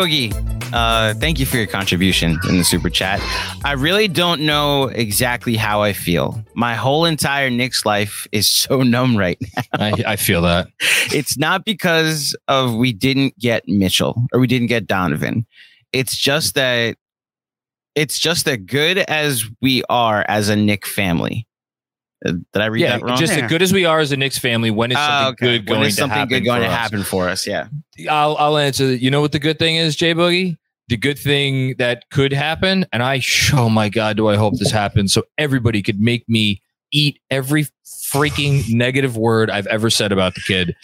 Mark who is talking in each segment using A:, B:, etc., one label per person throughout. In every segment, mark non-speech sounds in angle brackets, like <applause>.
A: Boogie, uh, thank you for your contribution in the super chat. I really don't know exactly how I feel. My whole entire Knicks life is so <laughs> numb right now.
B: I, I feel that. <laughs>
A: It's not because of we didn't get Mitchell or we didn't get Donovan. It's just that it's just that good as we are as a Knick family. Uh, Did I read
B: Yeah,
A: that wrong?
B: just as good as we are as a Knicks family. When is something
A: Ah, okay.
B: good
A: When
B: going
A: is
B: to happen?
A: good going
B: for
A: to
B: us?
A: happen for us? Yeah.
B: I'll I'll answer. that. You know what the good thing is, Jay Boogie? The good thing that could happen, and I <laughs> oh my god, do I hope this happens so everybody could make me eat every freaking negative word I've ever said about the kid.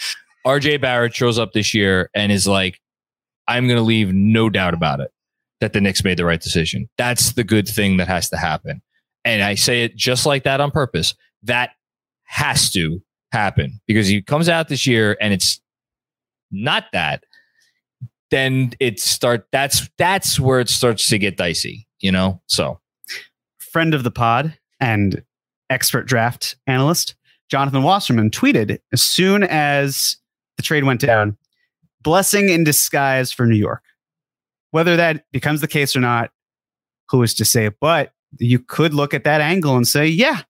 B: RJ Barrett shows up this year and is like, I'm gonna leave no doubt about it that the Knicks made the right decision. That's the good thing that has to happen. And I say it just like that on purpose. That has to happen because he comes out this year and it's not that, then it start that's that's where it starts to get dicey, you know? So
C: friend of the pod and expert draft analyst Jonathan Wasserman tweeted as soon as the trade went down, blessing in disguise for New York. Whether that becomes the case or not, who is to say? But you could look at that angle and say, yeah,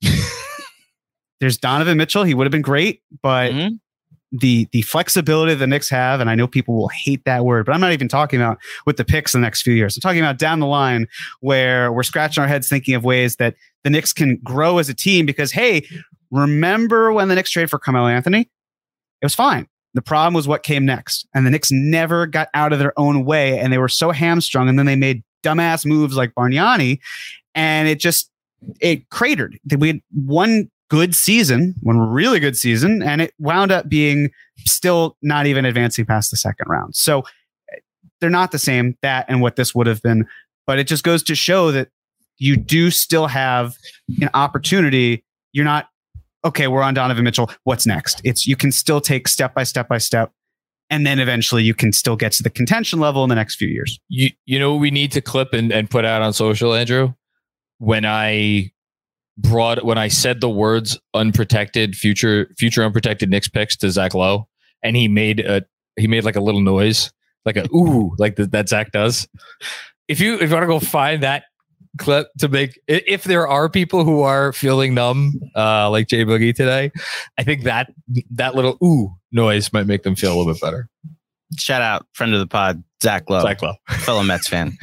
C: there's Donovan Mitchell. He would have been great, but
A: Mhm.
C: the the flexibility the Knicks have, and I know people will hate that word, but I'm not even talking about with the picks the next few years. I'm talking about down the line where we're scratching our heads thinking of ways that the Knicks can grow as a team because hey, remember when the Knicks traded for Carmelo Anthony? It was fine. The problem was what came next. And the Knicks never got out of their own way and they were so hamstrung and then they made dumbass moves like Bargnani and it just it cratered. We had one good season, one really good season, and it wound up being still not even advancing past the second round. So eh, they're not the same, that and what this would have been. But it just goes to show that you do still have an opportunity. You're not, okay, we're on Donovan Mitchell. What's next? It's you can still take step by step by step. And then eventually you can still get to the contention level in the next few years.
B: you you know we need to clip and, and put out on social, Andrew? When I brought when I said the words unprotected future future unprotected Knicks picks to Zach Lowe, and he made a he made like a little noise, like a ooh, like the, that Zach does. If you if you want to go find that clip to make if there are people who are feeling numb, uh, like Jay Boogie today, I think that that little ooh noise might make them feel a little bit better.
A: Shout out, friend of the pod, Zach Lowe.
B: Zach Lowe. <laughs>
A: fellow Mets fan.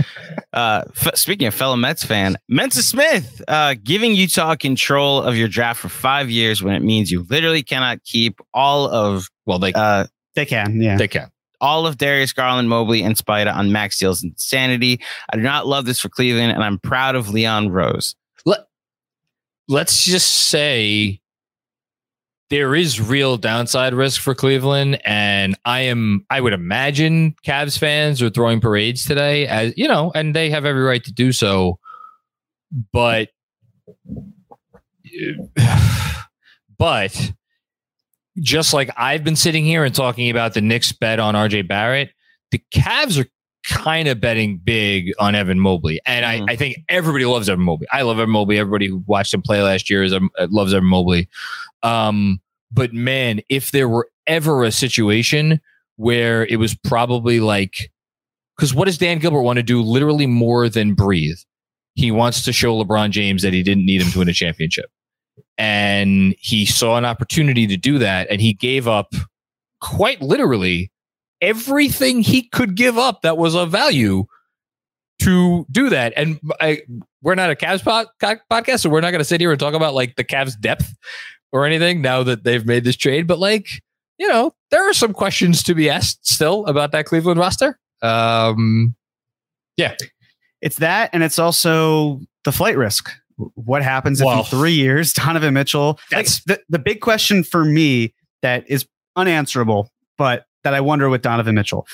A: Uh, f- speaking of fellow Mets fan, Mensa Smith uh, giving Utah control of your draft for five years when it means you literally cannot keep all of
B: Well, they
A: uh,
C: They can, yeah.
B: they can.
A: all of Darius Garland, Mobley, and Spida on max deals insanity. I do not love this for Cleveland, and I'm proud of Leon Rose.
B: let's just say there is real downside risk for Cleveland, and I am I would imagine Cavs fans are throwing parades today, as you know, and they have every right to do so. But <sighs> but just like I've been sitting here and talking about the Knicks bet on RJ Barrett, the Cavs are kind of betting big on Evan Mobley. And
A: Mhm.
B: I, I think everybody loves Evan Mobley. I love Evan Mobley. Everybody who watched him play last year is, um, loves Evan Mobley. Um, but man, if there were ever a situation where it was probably like, because what does Dan Gilbert want to do literally more than breathe? He wants to show LeBron James that he didn't need him to win a championship. And he saw an opportunity to do that. And he gave up quite literally everything he could give up that was of value to do that. And I, we're not a Cavs pod, podcast, so we're not going to sit here and talk about like the Cavs depth or anything now that they've made this trade. But like, you know, there are some questions to be asked still about that Cleveland roster. Um, yeah.
C: It's that, and it's also the flight risk. What happens if
B: Well-
C: in three years, <laughs> Donovan Mitchell? That's the, the big question for me that is unanswerable, but that I wonder with Donovan Mitchell.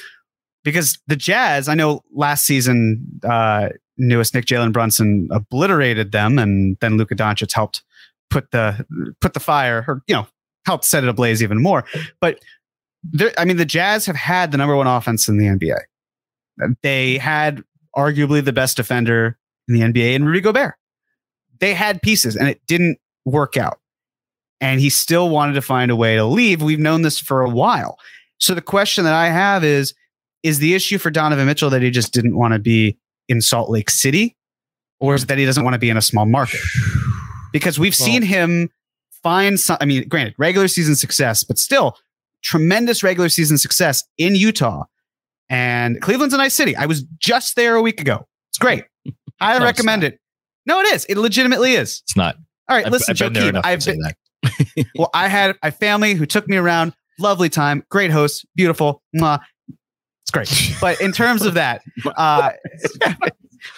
C: Because the Jazz, I know last season, uh, newest Knick Jalen Brunson obliterated them, and then Luka Doncic helped put the put the fire, or you know, helped set it ablaze even more. But there, I mean, the Jazz have had the number one offense in the NBA. They had arguably the best defender in the NBA in Rudy Gobert. They had pieces and it didn't work out. And he still wanted to find a way to leave. We've known this for a while. So the question that I have is is the issue for Donovan Mitchell that he just didn't want to be in Salt Lake City or is it that he doesn't want to be in a small market? Because we've
B: Well-
C: seen him find some I mean granted regular season success but still tremendous regular season success in Utah. And Cleveland's a nice city. I was just there a week ago. It's great. <laughs> I
B: No,
C: recommend it. No, it is. It legitimately is.
B: it's not.
C: All right,
B: I've,
C: listen,
B: I've been there enough
C: I've been,
B: that. <laughs>
C: well, I had a family who took me around. Lovely time, great host, beautiful. Mwah. It's great. <laughs> But in terms of that, uh,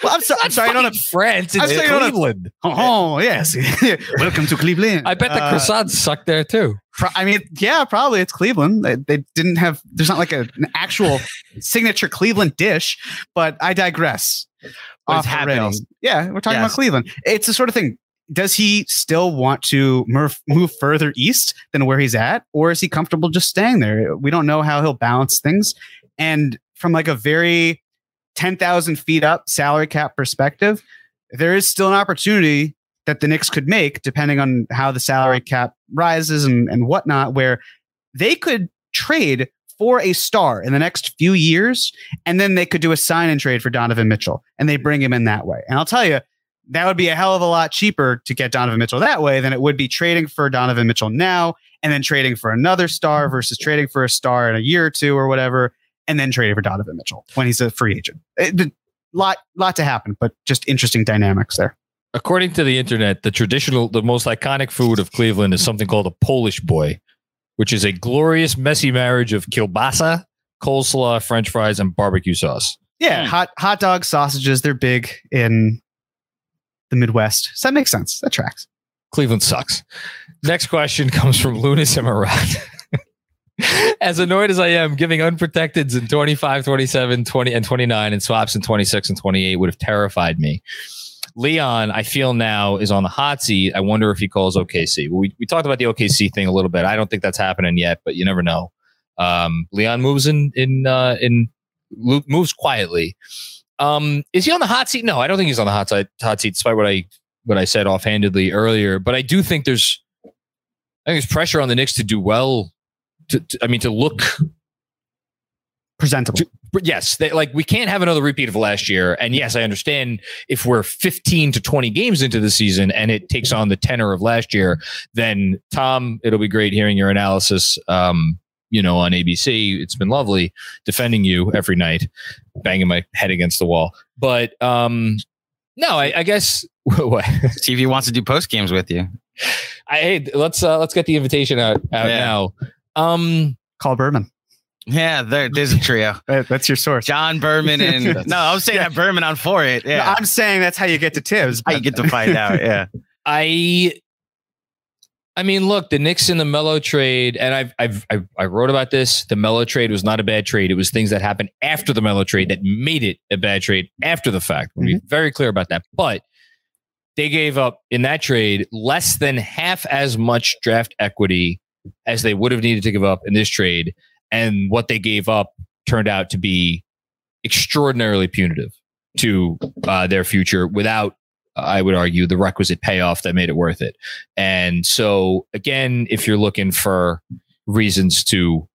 C: well, I'm, so, I'm sorry, I don't have.
B: France. It's
C: I don't have-
B: Cleveland. <laughs>
C: Oh yes, <laughs> welcome to Cleveland.
B: I bet the
C: Uh,
B: croissants suck there too.
C: Pro- I mean, yeah, probably it's Cleveland. They, they didn't have. There's not like a, an actual signature Cleveland dish, but I digress.
A: But it's
C: Off the
A: happening.
C: rails. Yeah, we're talking
A: Yes.
C: about Cleveland. It's the sort of thing. Does he still want to move, move further east than where he's at, or is he comfortable just staying there? We don't know how he'll balance things. And from like a very ten thousand feet up salary cap perspective, there is still an opportunity that the Knicks could make, depending on how the salary cap rises and, and whatnot, where they could trade for a star in the next few years, and then they could do a sign and trade for Donovan Mitchell, and they bring him in that way. And I'll tell you, that would be a hell of a lot cheaper to get Donovan Mitchell that way than it would be trading for Donovan Mitchell now and then trading for another star versus trading for a star in a year or two or whatever, and then trading for Donovan Mitchell when he's a free agent. It, lot, lot to happen, but just interesting dynamics there.
B: According to the internet, the traditional, the most iconic food of Cleveland is something called a Polish boy, which is a glorious, messy marriage of kielbasa, coleslaw, French fries, and barbecue sauce.
C: Yeah,
A: Hmm.
C: hot hot dogs, sausages, they're big in the Midwest. So that makes sense. That tracks.
B: Cleveland sucks. Next question <laughs> comes from Lunas Emirat. <laughs> <laughs> as annoyed as I am, giving unprotecteds in 25, 27, 20, and 29 and swaps in 26 and 28 would have terrified me. Leon, I feel now, is on the hot seat. I wonder if he calls OKC. We, we talked about the OKC thing a little bit. I don't think that's happening yet, but you never know. Um, Leon moves in in uh, in moves quietly. Um, is he on the hot seat? No, I don't think he's on the hot side hot seat, despite what I what I said offhandedly earlier. But I do think there's I think there's pressure on the Knicks to do well. To, to- I mean, to look
C: Presentable.
B: but yes, they, like we can't have another repeat of last year. And yes, I understand if we're 15 to 20 games into the season and it takes on the tenor of last year, then Tom, it'll be great hearing your analysis. Um, you know, on ABC, it's been lovely defending you every night, banging my head against the wall. But um, no, I, I guess <laughs> what
A: See if he wants to do post games with you.
B: I hey, let's uh, let's get the invitation out out
A: Yeah.
B: now. Um,
C: Call Berman.
A: Yeah, there, there's a trio. <laughs>
C: That's your source.
A: John Berman <laughs> and no, I'm saying that Berman on for it.
C: No,
A: Yeah,
C: I'm saying that's how you get to Thibs.
A: how you get to find out. <laughs> Yeah,
B: I I mean, look, the Knicks in the Melo trade, and I've, I've I I wrote about this. The Melo trade was not a bad trade. It was things that happened after the Melo trade that made it a bad trade after the fact. We'll be very clear about that. But they gave up in that trade less than half as much draft equity as they would have needed to give up in this trade, and what they gave up turned out to be extraordinarily punitive to uh, their future without I would argue the requisite payoff that made it worth it. And so again, if you're looking for reasons to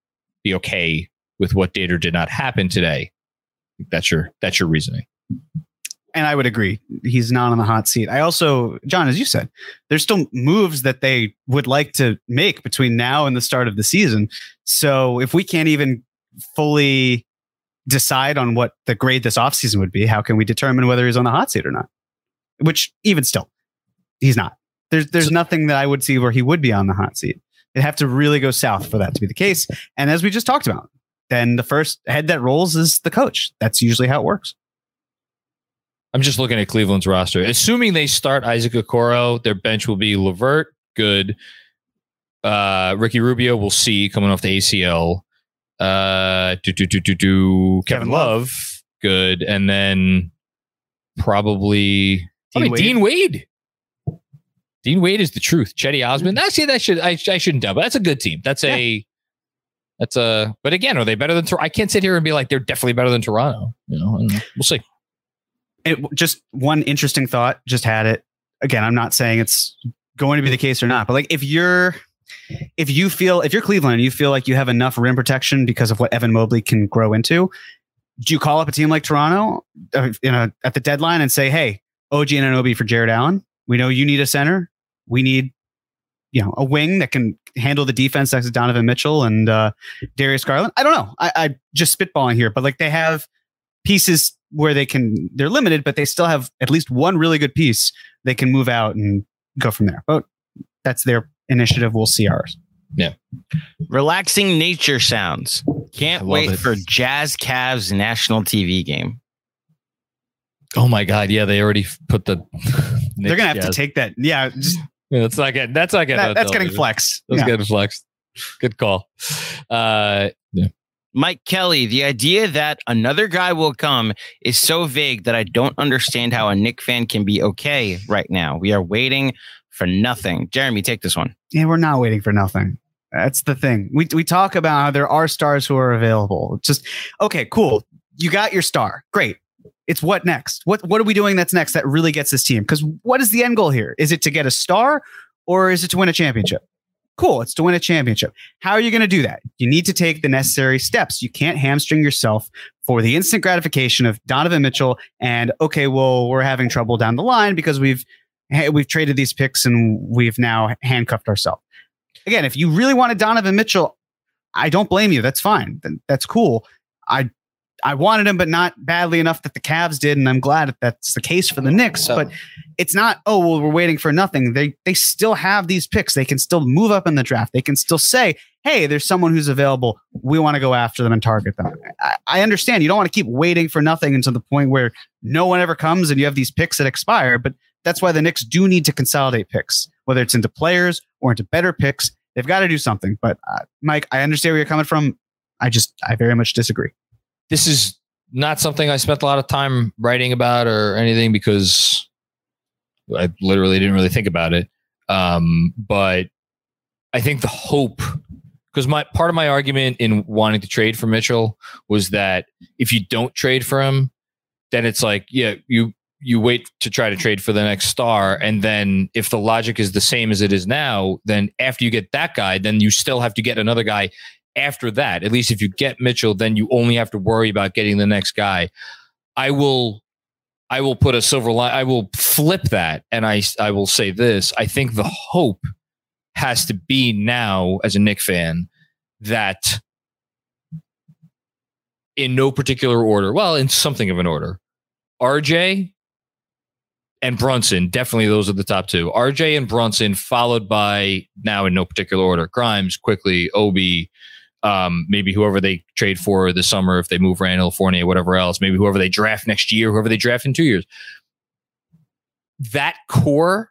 B: be okay with what did or did not happen today, that's your that's your reasoning.
C: And I would agree. He's not on the hot seat. I also, John, as you said, there's still moves that they would like to make between now and the start of the season. So if we can't even fully decide on what the grade this offseason would be, how can we determine whether he's on the hot seat or not? Which even still, he's not. There's there's nothing that I would see where he would be on the hot seat. It'd have to really go south for that to be the case. And as we just talked about, then the first head that rolls is the coach. That's usually how it works.
B: I'm just looking at Cleveland's roster. Assuming they start Isaac Okoro, their bench will be LeVert, good. Uh, Ricky Rubio, we'll see coming off the ACL. Uh, do do do do do. Kevin
C: Kevin
B: Love, good, and then probably
C: Dean Wade.
B: Dean Wade. Dean Wade is the truth. Cedi Osman. Actually, that should I, I shouldn't doubt, but that's a good team. That's a that's a. But again, are they better than? I can't sit here and be like they're definitely better than Toronto. You know, I don't know. we'll see.
C: It just one interesting thought just had it. Again i'm not saying it's going to be the case or not but like if you're if you feel if you're cleveland and you feel like you have enough rim protection because of what evan mobley can grow into do you call up a team like toronto uh, you know at the deadline and say hey og and Anunoby for Jarrett Allen. We know you need a center. We need you know a wing that can handle the defense next to donovan mitchell and uh, darius garland. I don't know. I, I just spitballing here but like they have pieces where they can they're limited but they still have at least one really good piece they can move out and go from there but that's their initiative we'll see ours Yeah.
A: relaxing nature sounds. Can't wait
B: it.
A: for Jazz Cavs national TV game.
B: Oh my god, yeah, they already put the. <laughs>
C: they're gonna have to take that yeah just
B: Yeah, that's not getting. That's not getting.
C: that,
B: on
C: that's getting
B: television.
C: flex
B: That's
C: Yeah.
B: getting flexed. Good call. Uh,
A: Mike Kelly, the idea that another guy will come is so vague that I don't understand how a Knick fan can be okay right now. We are waiting for nothing. Jeremy, take this one.
C: yeah we're not waiting for nothing. That's the thing. We, we talk about how there are stars who are available. It's just okay cool. You got your star. Great. It's what next? What what are we doing that's next that really gets this team? Because what is the end goal here? Is it to get a star or is it to win a championship cool it's to win a championship. How are you going to do that? You need to take the necessary steps. You can't hamstring yourself for the instant gratification of donovan mitchell and okay well we're having trouble down the line because we've we've traded these picks and we've now handcuffed ourselves. Again if you really wanted donovan mitchell i don't blame you. That's fine. That's cool. I I wanted him, but not badly enough that the Cavs did, and I'm glad that that's the case for the Knicks. But it's not. Oh well, we're waiting for nothing. They they still have these picks. They can still move up in the draft. They can still say, "Hey, there's someone who's available. We want to go after them and target them." I, I understand you don't want to keep waiting for nothing until the point where no one ever comes and you have these picks that expire. But that's why the Knicks do need to consolidate picks, whether it's into players or into better picks. They've got to do something. But uh, Mike, I understand where you're coming from. I just I very much disagree.
B: This is not something I spent a lot of time writing about or anything because I literally didn't really think about it. Um, but I think the hope, because my part of my argument in wanting to trade for Mitchell was that if you don't trade for him, then it's like, yeah, you you wait to try to trade for the next star, and then if the logic is the same as it is now, then after you get that guy, then you still have to get another guy after that, at least if you get Mitchell, then you only have to worry about getting the next guy. I will I will put a silver line. I will flip that, and I I will say this. I think the hope has to be now, as a Knick fan, that in no particular order, well, in something of an order, RJ and Brunson, definitely those are the top two. RJ and Brunson, followed by now in no particular order, Grimes, Quickley, Obi, um, maybe whoever they trade for this summer, if they move Randle, Fournier, whatever else, maybe whoever they draft next year, whoever they draft in two years. That core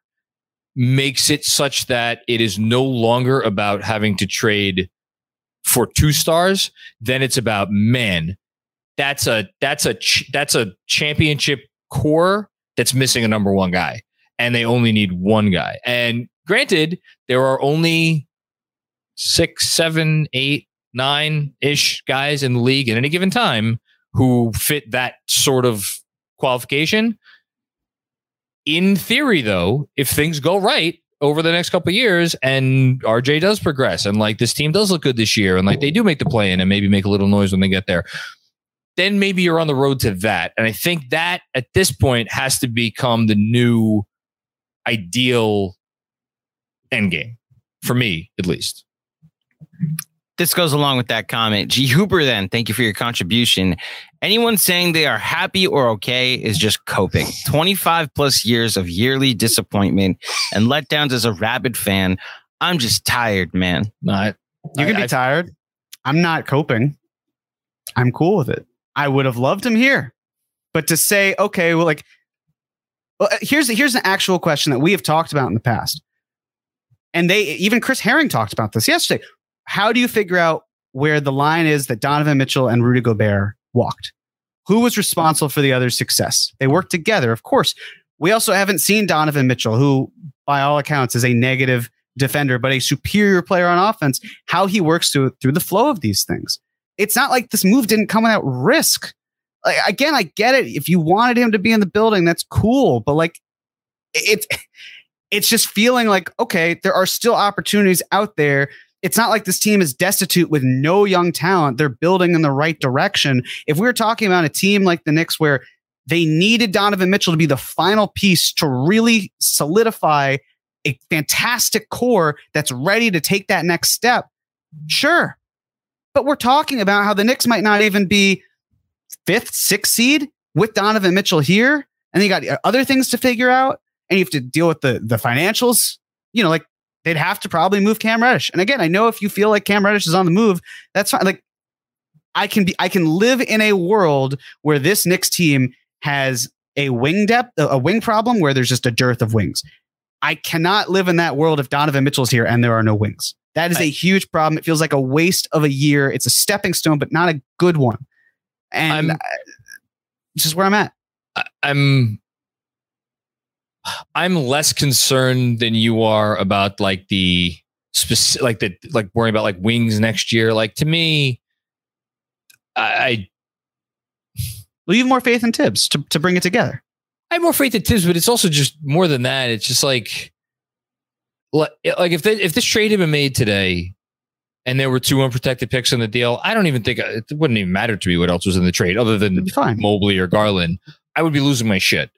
B: makes it such that it is no longer about having to trade for two stars. Then it's about men. That's a that's a ch- that's a championship core that's missing a number one guy, and they only need one guy. And granted, there are only six, seven, eight, nine ish guys in the league at any given time who fit that sort of qualification. In theory, though, if things go right over the next couple years and RJ does progress and like this team does look good this year and like they do make the play in and maybe make a little noise when they get there, then maybe you're on the road to that. And I think that at this point has to become the new ideal end game for me, at least
A: this goes along with that comment. G Hooper, then, thank you for your contribution. Anyone saying they are happy or okay is just coping. 25 plus years of yearly disappointment and letdowns as a rabid fan. I'm just tired, man.
C: Not, you can I, be I, tired. I'm not coping. I'm cool with it. I would have loved him here. But to say, okay, well, like, well, uh, here's here's an actual question that we have talked about in the past. And they even Chris Herring talked about this yesterday how do you figure out where the line is that Donovan Mitchell and Rudy Gobert walked? Who was responsible for the other's success? They worked together, of course. We also haven't seen Donovan Mitchell, who, by all accounts, is a negative defender, but a superior player on offense, how he works through, through the flow of these things. It's not like this move didn't come without risk. Like, again, I get it. If you wanted him to be in the building, that's cool. But like, it's it's just feeling like okay, there are still opportunities out there it's not like this team is destitute with no young talent. They're building in the right direction. If we were talking about a team like the Knicks where they needed Donovan Mitchell to be the final piece to really solidify a fantastic core that's ready to take that next step, sure. But we're talking about how the Knicks might not even be fifth, sixth seed with Donovan Mitchell here. And you got other things to figure out. And you have to deal with the the financials. You know, like they'd have to probably move Cam Reddish. And again, I know if you feel like Cam Reddish is on the move, that's fine. Like I can be, I can live in a world where this Knicks team has a wing depth, a wing problem where there's just a dearth of wings. I cannot live in that world if Donovan Mitchell's here and there are no wings. That is a huge problem. It feels like a waste of a year. It's a stepping stone, but not a good one. And I'm, this is where I'm at.
B: I'm I'm less concerned than you are about like the specific, like the like worrying about like wings next year. Like to me, I, I
C: well, you have more faith in Thibs to, to bring it together.
B: I have more faith in Thibs, but it's also just more than that. It's just like, like if they, if this trade had been made today, and there were two unprotected picks in the deal, I don't even think uh, it wouldn't even matter to me what else was in the trade other than Mobley or Garland. I would be losing my shit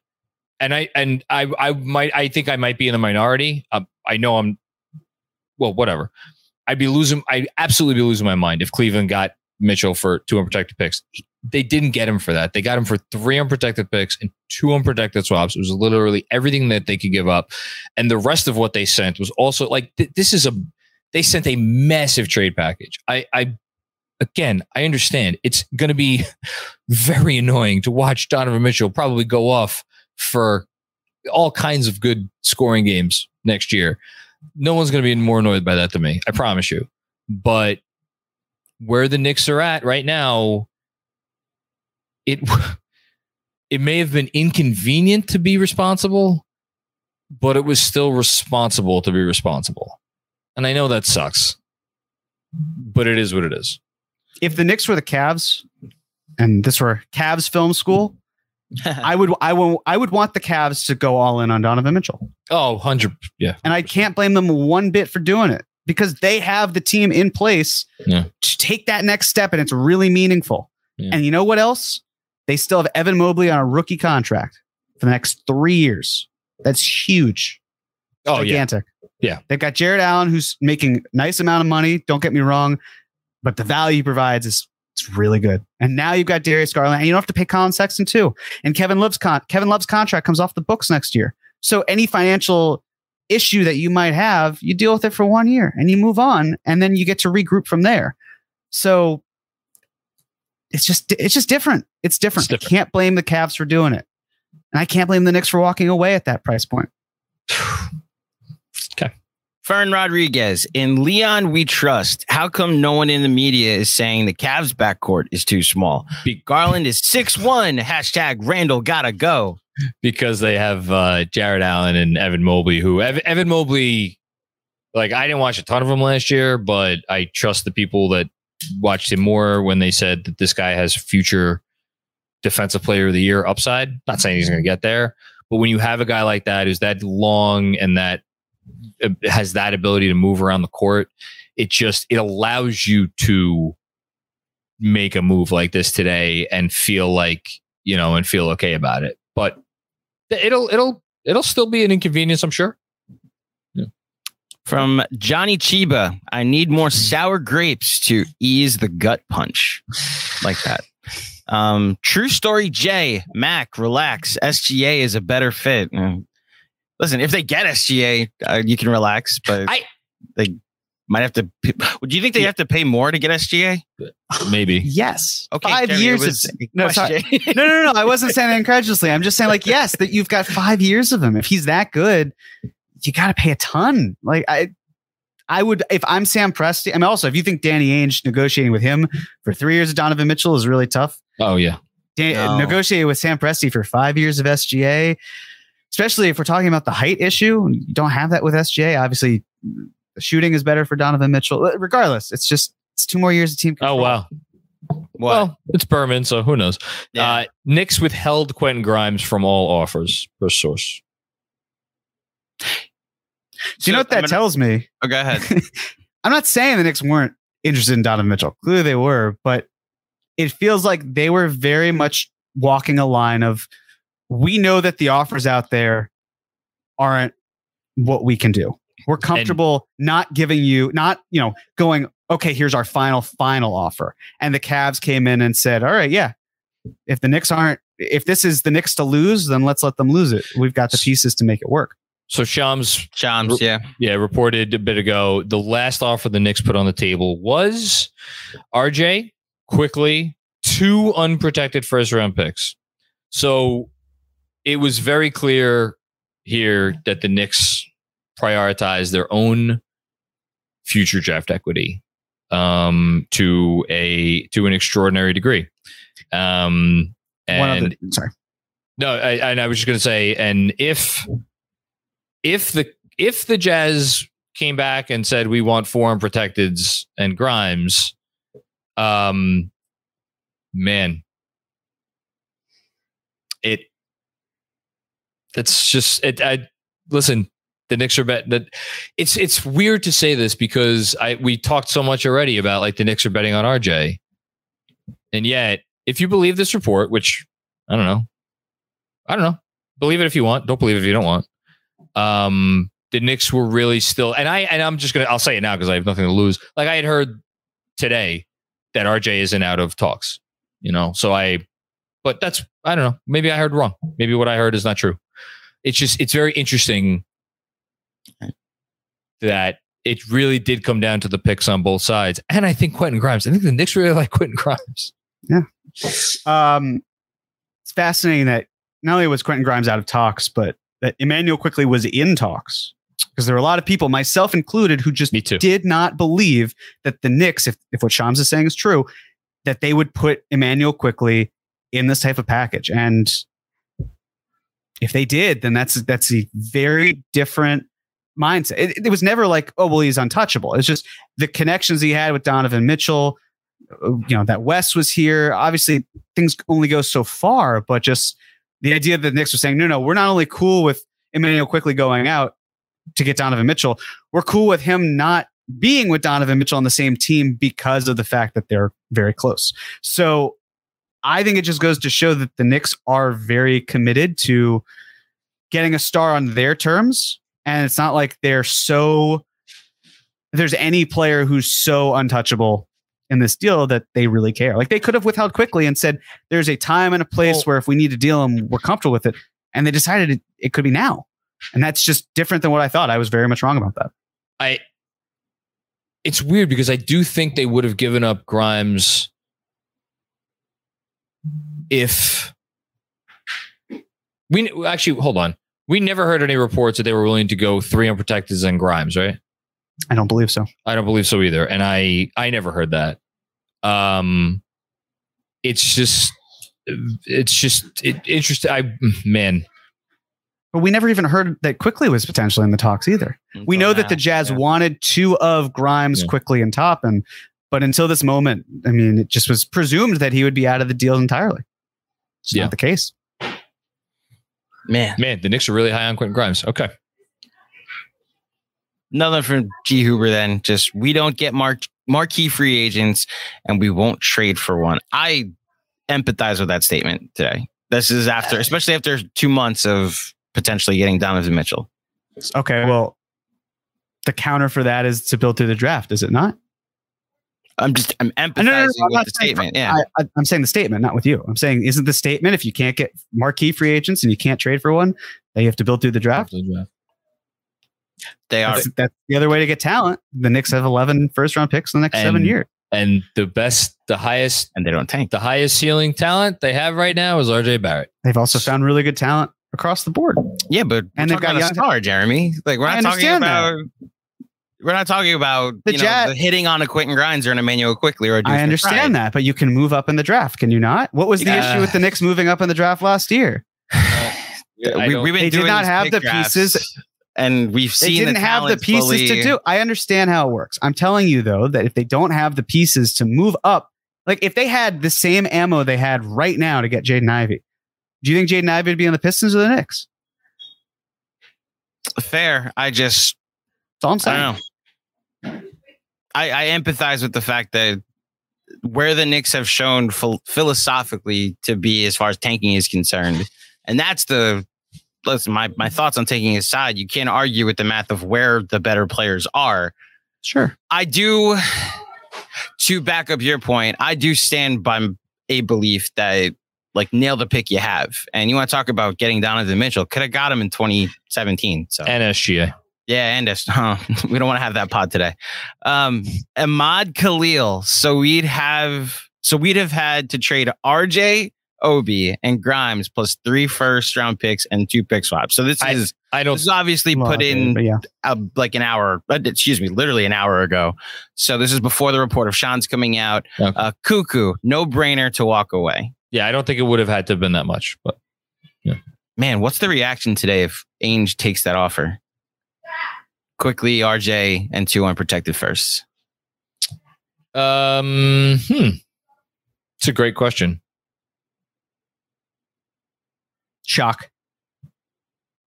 B: and I and I I might I think I might be in the minority. Um, I know I'm well, whatever. I'd be losing. I'd absolutely be losing my mind if Cleveland got Mitchell for two unprotected picks. They didn't get him for that. They got him for three unprotected picks and two unprotected swaps. It was literally everything that they could give up, and the rest of what they sent was also like th- this is a. They sent a massive trade package. I, I again, I understand it's going to be <laughs> very annoying to watch Donovan Mitchell probably go off for all kinds of good scoring games next year. No one's going to be more annoyed by that than me. I promise you. But where the Knicks are at right now, it <laughs> it may have been inconvenient to be responsible, but it was still responsible to be responsible. And I know that sucks, but it is what it is.
C: If the Knicks were the Cavs and this were Cavs film school, I would I will I would want the Cavs to go all in on Donovan Mitchell.
B: Oh, 100 yeah.
C: And I can't blame them one bit for doing it because they have the team in place
B: Yeah.
C: to take that next step, and it's really meaningful.
B: Yeah.
C: And you know what else? They still have Evan Mobley on a rookie contract for the next three years. That's huge.
B: Oh yeah,
C: gigantic.
B: Yeah.
C: They've got Jarrett Allen, who's making nice amount of money. Don't get me wrong, but the value he provides is it's really good. And now you've got Darius Garland, and you don't have to pay Collin Sexton too. And Kevin Love's con- Kevin Love's contract comes off the books next year. So any financial issue that you might have, you deal with it for one year and you move on, and then you get to regroup from there. So it's just it's just different. It's different.
B: It's different.
C: I can't blame the Cavs for doing it, and I can't blame the Knicks for walking away at that price point.
A: Fern Rodriguez, in Leon we trust. How come no one in the media is saying the Cavs backcourt is too small?
B: Be-
A: Garland is six one. Hashtag Randle gotta go.
B: because they have uh, Jarrett Allen and Evan Mobley. Who Ev- Evan Mobley, like I didn't watch a ton of him last year, but I trust the people that watched him more when they said that this guy has future defensive player of the year upside. Not saying he's going to get there, but when you have a guy like that who's that long and that has that ability to move around the court, it just it allows you to make a move like this today and feel like you know and feel okay about it. But it'll it'll it'll still be an inconvenience, I'm sure.
A: From Johnny Chiba, I need more sour grapes to ease the gut punch. Like that. Um, True Story J, Mac, relax. SGA is a better fit. Listen, if they get SGA, uh, you can relax, but
B: I-
A: they might have to. p- Do you think they have to pay more to get SGA?
B: Maybe. <sighs>
C: Yes.
A: Okay,
C: Five
A: Jeremy,
C: years
A: it
C: of
A: was
C: no, sorry. no, <laughs> no, no, no. I wasn't saying that incredulously. I'm just saying, like, yes, that you've got five years of him. If he's that good, you got to pay a ton. Like, I, I would, if I'm Sam Presti. I mean, also, if you think Danny Ainge negotiating with him for three years of Donovan Mitchell is really tough,
B: Oh yeah.
C: Dan,
A: No.
C: negotiate with Sam Presti for five years of SGA, especially if we're talking about the height issue. You don't have that with SGA. Obviously, the shooting is better for Donovan Mitchell. Regardless, it's just it's two more years of team.
B: Oh wow.
A: What?
B: Well, it's Berman, so who knows?
A: Yeah.
B: Uh, Knicks withheld Quentin Grimes from all offers per source.
C: Do you know what that
A: gonna-
C: tells me?
A: Oh, go ahead. <laughs>
C: I'm not saying the Knicks weren't interested in Donovan Mitchell. Clearly they were, but it feels like they were very much walking a line of we know that the offers out there aren't what we can do. We're comfortable not giving you, not, you know, going, okay, here's our final, final offer. And the Cavs came in and said, all right, yeah, if the Knicks aren't, if this is the Knicks to lose, then let's let them lose it. We've got the pieces to make it work.
B: So Shams,
A: Shams, yeah.
B: yeah, reported a bit ago the last offer the Knicks put on the table was RJ Quickley two unprotected first round picks. So it was very clear here that the Knicks prioritize their own future draft equity um, to a to an extraordinary degree. Um, and
C: the, sorry.
B: no, I, and I was just going to say, and if if the if the Jazz came back and said we want four protecteds and Grimes, um, man, it it's just it. I listen. The Knicks are bet that it's it's weird to say this because I we talked so much already about like the Knicks are betting on RJ, and yet if you believe this report, which I don't know, I don't know, believe it if you want, don't believe it if you don't want. Um, the Knicks were really still, and I and I'm just gonna I'll say it now because I have nothing to lose. Like I had heard today that RJ isn't out of talks, you know. So I, but that's I don't know. Maybe I heard wrong. Maybe what I heard is not true. It's just it's very interesting that it really did come down to the picks on both sides, and I think Quentin Grimes. I think the Knicks really <laughs> like Quentin Grimes. Yeah.
C: Um, it's fascinating that not only was Quentin Grimes out of talks, but that Immanuel Quickley was in talks because there were a lot of people, myself included, who just
B: Me too.
C: did not believe that the Knicks, if, if what Shams is saying is true, that they would put Immanuel Quickley in this type of package. And if they did, then that's that's a very different mindset. It, it was never like, oh well, he's untouchable. It's just the connections he had with Donovan Mitchell. uh, You know that West was here. Obviously, things only go so far, but just the idea that the Knicks were saying, no, no, we're not only cool with Immanuel Quickley going out to get Donovan Mitchell, we're cool with him not being with Donovan Mitchell on the same team because of the fact that they're very close. So I think it just goes to show that the Knicks are very committed to getting a star on their terms. And it's not like they're so, there's any player who's so untouchable in this deal that they really care. Like they could have withheld Quickley and said, there's a time and a place
B: Well-
C: where if we need to deal them, we're comfortable with it. And they decided it, it could be now. And that's just different than what I thought. I was very much wrong about that.
B: I it's weird because I do think they would have given up Grimes if we actually hold on. We never heard any reports that they were willing to go three unprotected and Grimes, right?
C: I don't believe so.
B: I don't believe so either, and I I never heard that. Um, it's just it's just it, interesting. I man,
C: But we never even heard that Quickley was potentially in the talks either. We know that the Jazz
A: Yeah.
C: wanted two of Grimes
B: Yeah.
C: Quickley and top, and but until this moment, I mean, it just was presumed that he would be out of the deal entirely. It's
B: Yeah.
C: not the case.
A: man,
B: man, the Knicks are really high on Quentin Grimes. Okay,
A: nothing from G Huber. Then just we don't get mark marquee free agents, and we won't trade for one. I empathize with that statement today. This is after, especially after two months of potentially getting Donovan Mitchell.
C: Okay, well, the counter for that is to build through the draft, is it not?
A: I'm just I'm
C: No,
A: empathizing
C: no, no, no, I'm
A: with the
C: saying-
A: statement. Yeah,
C: I, I, I'm saying the statement, not with you. I'm saying, isn't the statement if you can't get marquee free agents and you can't trade for one, that you have to build through the draft?
A: they are.
C: That's, that's the other way to get talent. The Knicks have 11 first round picks in the next seven years.
B: and the best, the highest,
A: And they don't tank.
B: the highest ceiling talent they have right now is RJ Barrett.
C: They've also found really good talent across the board.
A: Yeah, but
C: And
A: and
C: they've
A: they've
C: got
A: got a
C: young-
A: star, Jeremy. Like we're
C: I
A: not talking
C: understand
A: about. We're not talking about
C: The
A: you know, the hitting on a Quentin Grimes or an Immanuel Quickley or a Deuce
C: I understand that, but you can move up in the draft, can you not? What was the
A: Yeah.
C: issue with the Knicks moving up in the draft last year? <sighs>
B: I
A: we, we've been
C: They did not have the
A: drafts,
C: pieces.
A: and we've seen They
C: didn't
A: the
C: have the pieces
A: slowly-
C: to do. I understand how it works. I'm telling you though that if they don't have the pieces to move up, like if they had the same ammo they had right now to get Jaden Ivey, do you think Jaden Ivey would be on the Pistons or the Knicks?
A: Fair. I just
C: That's all I'm saying.
A: don't know. I, I empathize with the fact that where the Knicks have shown phil- philosophically to be as far as tanking is concerned, and that's the listen. My my thoughts on taking aside, you can't argue with the math of where the better players are.
C: Sure.
A: I do. To back up your point, I do stand by a belief that like nail the pick you have, and you want to talk about getting Donovan Mitchell, could have got him in 2017. So
B: and SGA.
A: Yeah, Andis, <laughs> huh, we don't want to have that pod today. Um, Ahmad Khalil. So we'd have so we'd have had to trade RJ, Obi, and Grimes plus three first round picks and two pick swaps. So this
B: I
A: is
B: I don't
A: this is obviously put in
C: yeah.
A: uh, like an hour, uh, excuse me, literally an hour ago. So this is before the report of Shams coming out.
B: Okay.
A: Uh, Cuckoo, no brainer to walk away.
B: Yeah, I don't think it would have had to have been that much, but yeah.
A: Man, what's the reaction today if Ainge takes that offer? Quickley, RJ and two unprotected firsts.
B: um, hmm, it's a great question.
C: Shock.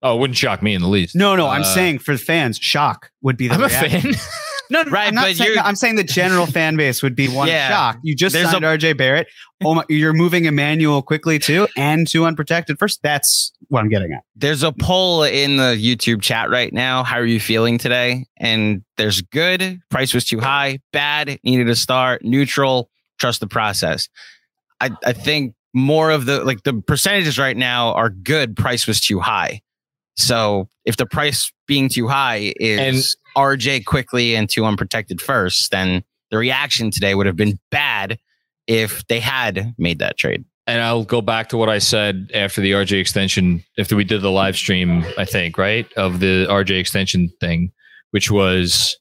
B: Oh, it wouldn't shock me in the least.
C: No, no, I'm
B: Uh,
C: saying for the fans, shock would be the
B: I'm a fan. <laughs>
C: No, no,
A: Right,
C: I'm not
A: but
C: saying that. I'm saying the general <laughs> fan base would be one
A: Yeah.
C: shock. You just
A: There's
C: signed
A: a-
C: RJ Barrett. Oh my, you're moving Immanuel Quickley too, and two unprotected first. That's what I'm getting at.
A: There's a poll in the YouTube chat right now. How are you feeling today? And there's good, price was too high, bad, needed a start, neutral, trust the process. I, I think more of the like the percentages right now are good, price was too high. So if the price being too high is RJ Quickley and two unprotected first, then the reaction today would have been bad if they had made that trade.
B: and I'll go back to what I said after the RJ extension, after we did the live stream, I think, right, of the RJ extension thing, which was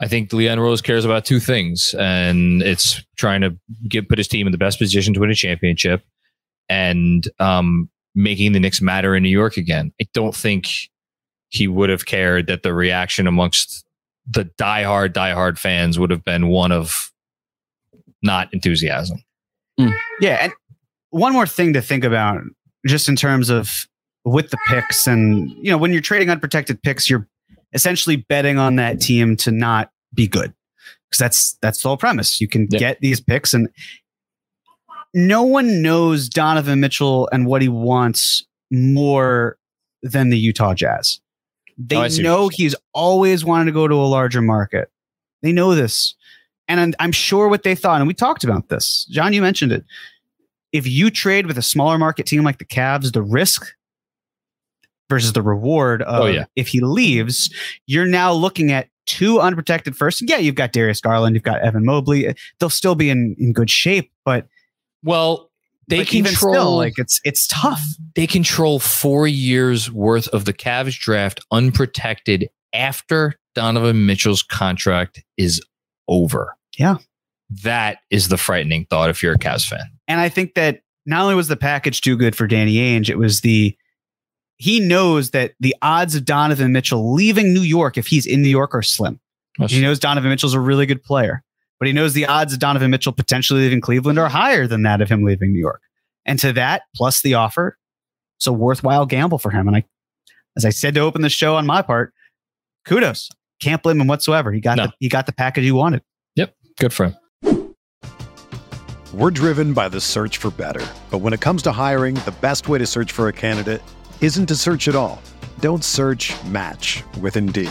B: I think Leon Rose cares about two things, and it's trying to get put his team in the best position to win a championship and um, making the Knicks matter in New York again. I don't think he would have cared that the reaction amongst the diehard, diehard fans would have been one of not enthusiasm. Hmm.
C: Yeah, and one more thing to think about, just in terms of with the picks, and you know, when you're trading unprotected picks, you're essentially betting on that team to not be good because that's that's the whole premise. You can
B: Yeah.
C: get these picks, and no one knows Donovan Mitchell and what he wants more than the Utah Jazz. Oh, they
B: Oh, see what
C: know he's always wanted to go to a larger market. They know this, and I'm, I'm sure what they thought. And we talked about this, John. You mentioned it. If you trade with a smaller market team like the Cavs, the risk versus the reward oh, of
B: Oh, yeah.
C: if he leaves, you're now looking at two unprotected firsts. Yeah, you've got Darius Garland, you've got Evan Mobley. They'll still be in, in good shape, but
B: Well, they control
C: still, like it's it's tough.
B: they control four years worth of the Cavs draft unprotected after Donovan Mitchell's contract is over.
C: Yeah.
B: That is the frightening thought if you're a Cavs fan.
C: And I think that not only was the package too good for Danny Ainge, it was the he knows that the odds of Donovan Mitchell leaving New York if he's in New York are slim. He knows Donovan Mitchell's a really good player, but he knows the odds of Donovan Mitchell potentially leaving Cleveland are higher than that of him leaving New York. And to that, plus the offer, it's a worthwhile gamble for him. And I, as I said to open the show on my part, kudos. Can't blame him whatsoever. He got
B: No.
C: the he got the package he wanted.
B: Yep, good for him.
D: We're driven by the search for better. But when it comes to hiring, the best way to search for a candidate isn't to search at all. Don't search match with Indeed.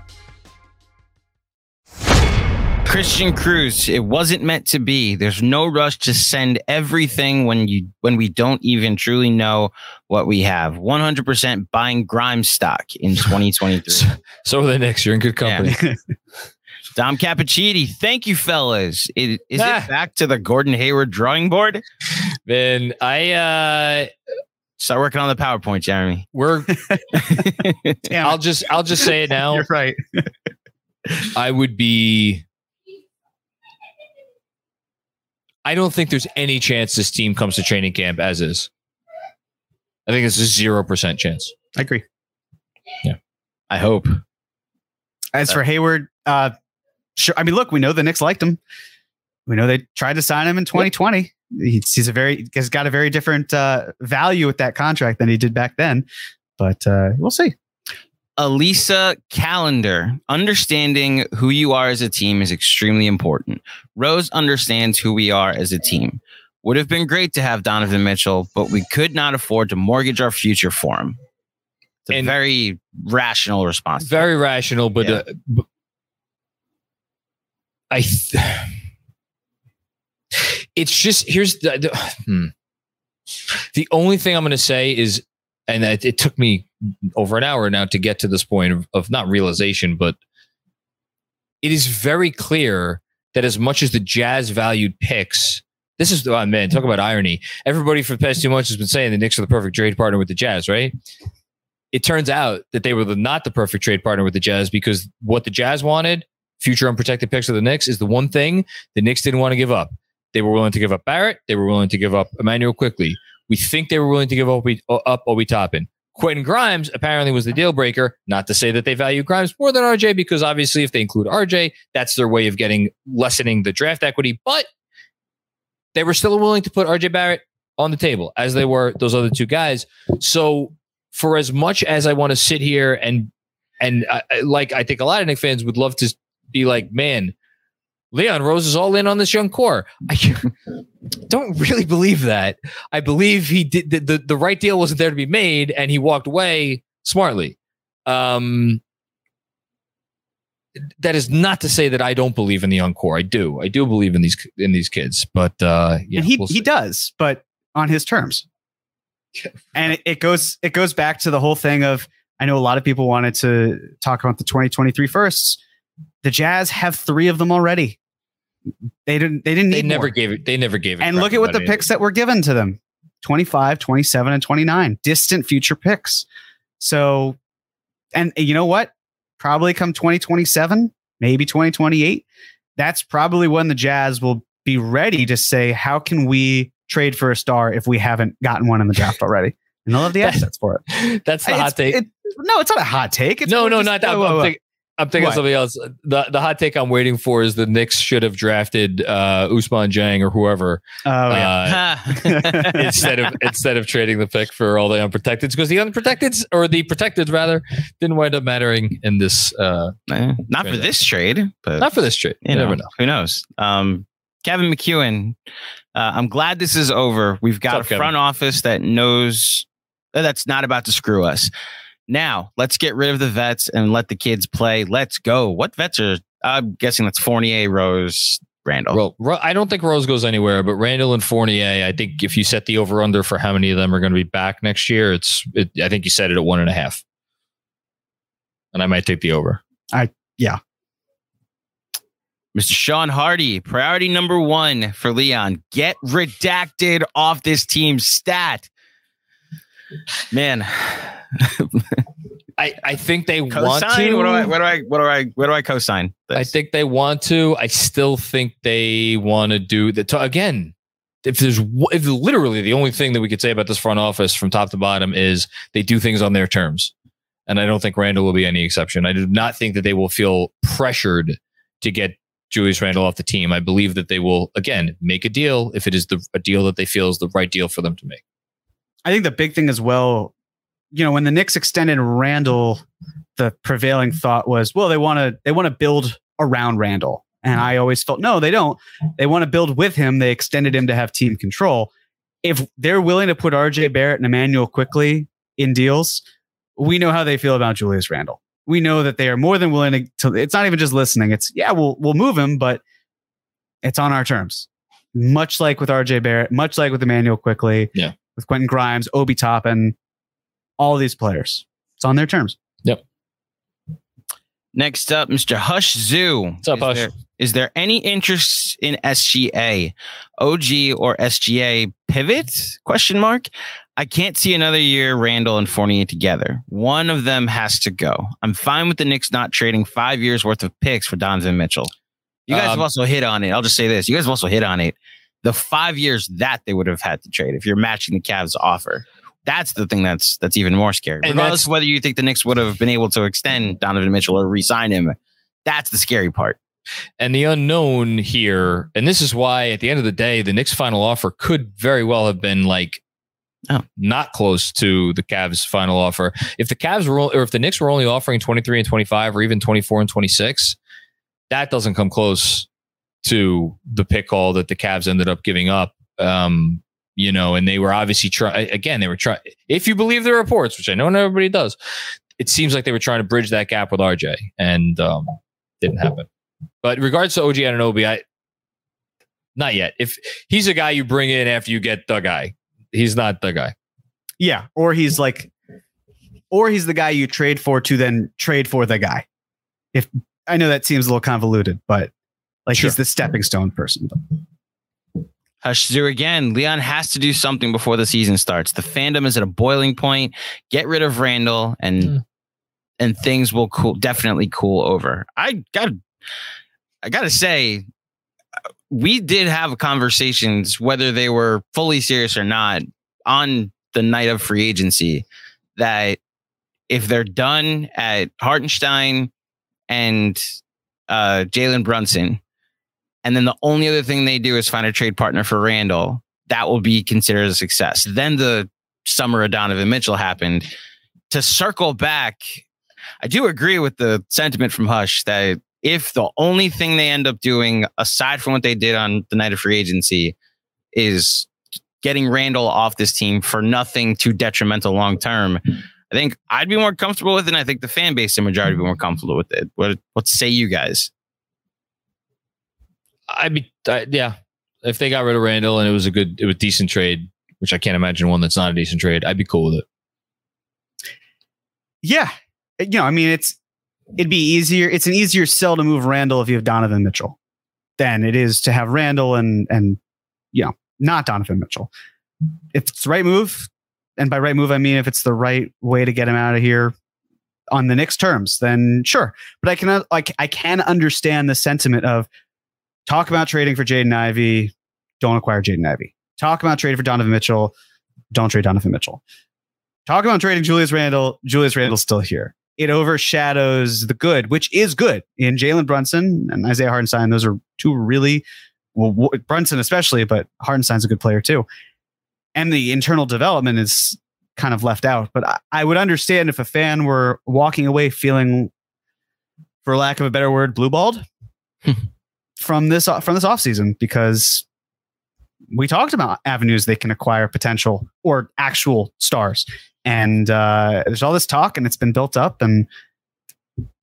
A: Christian Cruz, it wasn't meant to be. There's no rush to send everything when you when we don't even truly know what we have. 100% buying Grimes stock in <laughs> 2023.
B: So are the Knicks. You're in good company. <laughs> <laughs>
A: Dom Cappuccini, thank you, fellas. Is, is
B: Ah.
A: it back to the Gordon Hayward drawing board?
B: Man, I uh
A: Start working on the PowerPoint, Jeremy.
B: we're I'll just I'll just say it now.
C: You're right.
B: I would be I don't think there's any chance this team comes to training camp as is. I think it's a zero percent chance.
C: I agree.
A: Yeah, I hope.
C: As for Hayward, uh, sure. I mean, look, we know the Knicks liked him. We know they tried to sign him in 2020. He's, he's a very he's got a very different uh, value with that contract than he did back then. But uh, we'll see.
A: Elisa Calendar, understanding who you are as a team is extremely important. Rose understands who we are as a team. Would have been great to have Donovan Mitchell, but we could not afford to mortgage our future for him. It's a
B: And-
A: very rational response.
B: Very rational, but,
A: Yeah.
B: uh, b- I. Th- <sighs> it's just here's the the, <sighs> hmm. the only thing I'm going to say is and it, it took me over an hour now to get to this point of, of not realization, but it is very clear that as much as the Jazz valued picks, this is oh man, talk about irony. Everybody for the past two months has been saying the Knicks are the perfect trade partner with the Jazz, right? It turns out that they were the, not the perfect trade partner with the Jazz because what the Jazz wanted, future unprotected picks of the Knicks, is the one thing the Knicks didn't want to give up. They were willing to give up Barrett. They were willing to give up Immanuel Quickley. We think they were willing to give up, up Obi Toppin. Quentin Grimes apparently was the deal breaker. Not to say that they value Grimes more than RJ, because obviously, if they include RJ, that's their way of getting lessening the draft equity. But they were still willing to put RJ Barrett on the table, as they were those other two guys. So, for as much as I want to sit here and and uh, like I think a lot of Knick fans would love to be like, man, Leon Rose is all in on this young core. I <laughs> don't really believe that. I believe he did the, the, the right deal wasn't there to be made and he walked away smartly. Um, that is not to say that I don't believe in the young core. I do. I do believe in these in these kids, but uh, yeah,
C: and he
B: we'll
C: he does, but on his terms. <laughs> and it, it goes it goes back to the whole thing of I know a lot of people wanted to talk about the 2023 firsts. The Jazz have three of them already. They didn't. They didn't.
B: They
C: need
B: never
C: more.
B: gave it. They never gave it.
C: And look at what the picks that were given to them: 25, 27, and 29. Distant future picks. So, and you know what? Probably come 2027, maybe 2028. That's probably when the Jazz will be ready to say, "How can we trade for a star if we haven't gotten one in the draft already?" And they'll have the <laughs> assets for it. <laughs>
B: That's the
C: It's-
B: hot take.
C: it- no, it's not a hot take. It's
B: no, no, not that.
C: whoa, whoa, whoa.
B: I'm thinking
C: What?
B: of something else. The the hot take I'm waiting for is the Knicks should have drafted uh, Ousmane Dieng or whoever
C: Oh yeah.
B: uh, <laughs> instead of instead of trading the pick for all the unprotected because the unprotected or the protected rather didn't wind up mattering in this. Uh,
A: Eh, not for this trade, but
B: not for this trade. You,
A: you know,
B: never know.
A: Who knows? Um, Kevin McEwen, uh, I'm glad this is over. We've got
B: up,
A: a front office that knows that's not about to screw us. Now, let's get rid of the vets and let the kids play. Let's go. What vets are? I'm guessing that's Fournier, Rose, Randle.
B: Ro- Ro- I don't think Rose goes anywhere, but Randle and Fournier, I think if you set the over under for how many of them are going to be back next year, it's it, I think you set it at one and a half, and I might take the over. I yeah.
A: Mr. Sean Hardy, priority number one for Leon. Get redacted off this team stat. Man,
B: I, I think they want to.
A: What do I? What do I? What do I? What do I cosign?
B: I
A: this?
B: think they want to. I still think they want to do the again. If there's if literally the only thing that we could say about this front office from top to bottom is they do things on their terms, and I don't think Randle will be any exception. I do not think that they will feel pressured to get Julius Randle off the team. I believe that they will again make a deal if it is the a deal that they feel is the right deal for them to make.
C: I think the big thing as well, you know, when the Knicks extended Randle, the prevailing thought was, well, they want to they want to build around Randle. And I always felt, no, they don't. They want to build with him. They extended him to have team control. If they're willing to put RJ Barrett and Immanuel Quickley in deals, we know how they feel about Julius Randle. We know that they are more than willing to, to it's not even just listening. It's yeah, we'll we'll move him, but it's on our terms. Much like with RJ Barrett, much like with Immanuel Quickley.
B: Yeah
C: with Quentin Grimes, Obi Toppin, all these players. It's on their terms. Yep.
A: Next up, Mr. Hush Zoo.
B: What's up,
A: is
B: Hush?
A: There, is there any interest in SGA, OG, or SGA pivot? Question mark. I can't see another year Randle and Fournier together. One of them has to go. I'm fine with the Knicks not trading five years worth of picks for Donovan Mitchell. You guys
B: Um,
A: have also hit on it. I'll just say this: you guys have also hit on it. The five years that they would have had to trade if you're matching the Cavs' offer. That's the thing that's that's even more scary.
B: And
A: Regardless of whether you think the Knicks would have been able to extend Donovan Mitchell or re-sign him, that's the scary part.
B: And the unknown here, and this is why at the end of the day, the Knicks' final offer could very well have been like
A: Oh.
B: not close to the Cavs' final offer. If the Cavs were, or if the Knicks were only offering 23 and 25 or even 24 and 26, that doesn't come close to the pick call that the Cavs ended up giving up. Um, you know, and they were obviously trying, again, they were trying, if you believe the reports, which I know not everybody does, it seems like they were trying to bridge that gap with RJ and um, didn't happen. But regards to OG Anunoby, I not yet. If he's a guy you bring in after you get the guy, he's not the guy.
C: Yeah, or he's like, or he's the guy you trade for to then trade for the guy. If I know that seems a little convoluted, but like
B: Sure.
C: he's the stepping stone person. But
A: Hush Zoo again. Leon has to do something before the season starts. The fandom is at a boiling point. Get rid of Randle, and
B: Hmm.
A: and things will cool. Definitely cool over. I got. I gotta say, we did have conversations, whether they were fully serious or not, on the night of free agency. That if they're done at Hartenstein and uh, Jalen Brunson, and then the only other thing they do is find a trade partner for Randle, that will be considered a success. Then the summer of Donovan Mitchell happened. To circle back, I do agree with the sentiment from Hush that if the only thing they end up doing, aside from what they did on the night of free agency, is getting Randle off this team for nothing too detrimental long term, I think I'd be more comfortable with it. And I think the fan base, the majority, would be more comfortable with it. What, what say you guys?
B: I'd be, I, yeah. If they got rid of Randle and it was a good, it was decent trade, which I can't imagine one that's not a decent trade, I'd be cool with it.
C: yeah, uh, you know, I mean, it's it'd be easier. It's an easier sell to move Randle if you have Donovan Mitchell than it is to have Randle and and you know not Donovan Mitchell. If it's the right move, and by right move I mean if it's the right way to get him out of here on the Knicks terms, then sure. But I can like I can understand the sentiment of talk about trading for Jaden Ivey, don't acquire Jaden Ivey. Talk about trading for Donovan Mitchell, don't trade Donovan Mitchell. Talk about trading Julius Randle. Julius Randle's still here. It overshadows the good, which is good in Jalen Brunson and Isaiah Hartenstein. Those are two really, well, Brunson especially, but Hartenstein's a good player too. And the internal development is kind of left out. But I, I would understand if a fan were walking away feeling, for lack of a better word, blue balled <laughs> from this from this offseason because we talked about avenues they can acquire potential or actual stars and uh, there's all this talk and it's been built up and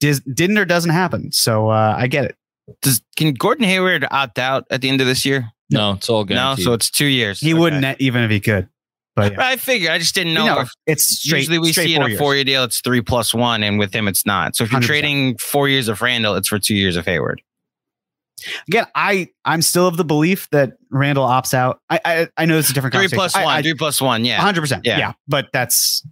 C: dis- didn't or doesn't happen so uh, i get it
A: Does can Gordon Hayward opt out at the end of this year?
B: No, it's all
A: good.
B: No,
A: so it's two years.
C: he
A: Okay.
C: wouldn't even if he could but yeah.
A: I figure I just didn't know.
C: You know,
A: if-
C: it's straight,
A: usually we
C: straight
A: see in a four-year deal, it's three plus one, and with him, it's not. So if you're
C: 100%.
A: trading four years of Randle, it's for two years of Hayward.
C: Again i i'm still of the belief that randle opts out i i, I know it's a different
A: Three plus
C: I-
A: one.
C: I,
A: three plus one. Yeah.
C: 100%
A: Yeah.
C: yeah. but that's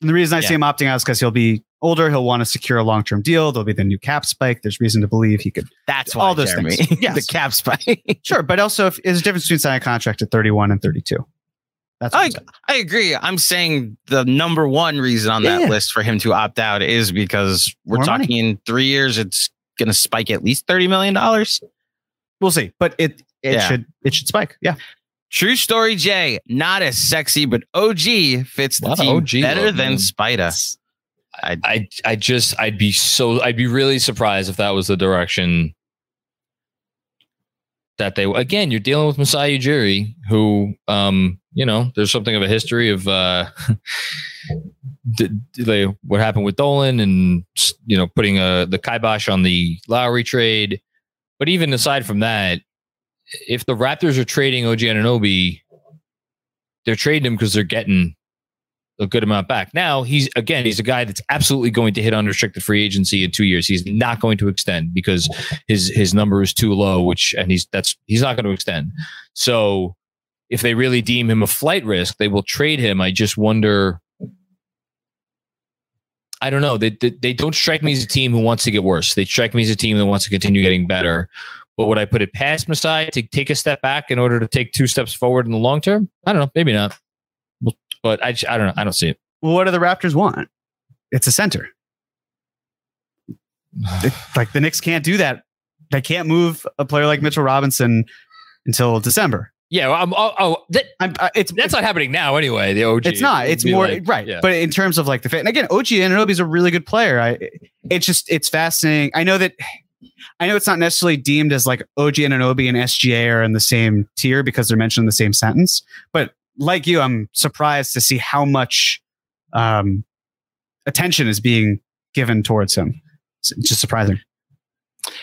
C: and the reason i see him opting out is because he'll be older he'll want to secure a long-term deal there'll be the new cap spike there's reason to believe he could
A: That's
C: all those
A: Jeremy.
C: things. <laughs>
A: the cap spike. <laughs>
C: Sure, but also if there's a difference between signing a contract at 31 and 32. That's
A: I. I agree. I'm saying the number one reason on that
C: Yeah.
A: list for him to opt out is because we're
C: More
A: talking
C: money.
A: in three years, it's going to spike at least $30 million.
C: we'll see, but it it
A: Yeah.
C: should it should spike. Yeah,
A: True story, Jay. Not as sexy, but OG fits the team
B: OG
A: better
B: love,
A: than
B: man.
A: Spida. I,
B: I I just I'd be so I'd be really surprised if that was the direction that they again you're dealing with Masai Ujiri who um you know there's something of a history of uh d- d- they, what happened with Dolan and you know putting uh the kibosh on the Lowry trade but even aside from that if the Raptors are trading OG Anunoby they're trading him because they're getting a good amount back. Now he's again he's a guy that's absolutely going to hit unrestricted free agency in two years. He's not going to extend because his his number is too low, which and he's that's he's not going to extend. So if they really deem him a flight risk, they will trade him. I just wonder. I don't know. They, they they don't strike me as a team who wants to get worse. They strike me as a team that wants to continue getting better. But would I put it past Masai to take a step back in order to take two steps forward in the long term? I don't know. Maybe not. But I, I don't know. I don't see it.
C: well, what do the Raptors want? It's a center. Like the Knicks can't do that. They can't move a player like Mitchell Robinson until December.
B: Yeah, well, I'm, oh, oh that,
C: I'm, I, it's
B: that's not happening now anyway. The OG.
C: It's not. It's more
B: like-
C: right.
B: yeah.
C: But in terms of like the fit, and again, OG Anunoby is a really good player. I, it's just it's fascinating. I know that. I know it's not necessarily deemed as like OG Anunoby and SGA are in the same tier because they're mentioned in the same sentence. But like you, I'm surprised to see how much um, attention is being given towards him. It's just surprising.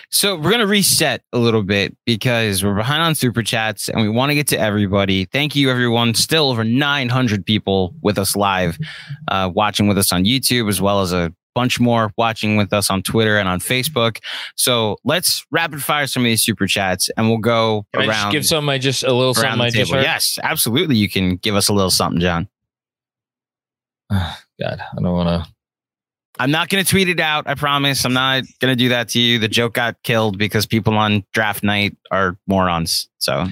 A: So we're gonna reset a little bit because we're behind on super chats and we want to get to everybody. Thank you, everyone. Still over 900 people with us live, uh, watching with us on YouTube, as well as a bunch more watching with us on Twitter and on Facebook. So let's rapid fire some of these super chats and we'll go
B: Can
A: around.
B: just give some I just a little something I just heard?
A: Yes, absolutely. You can give us a little something, John. <sighs>
B: God, I don't want to.
A: I'm not going to tweet it out. I promise. I'm not going to do that to you. The joke got killed because people on draft night are morons. So,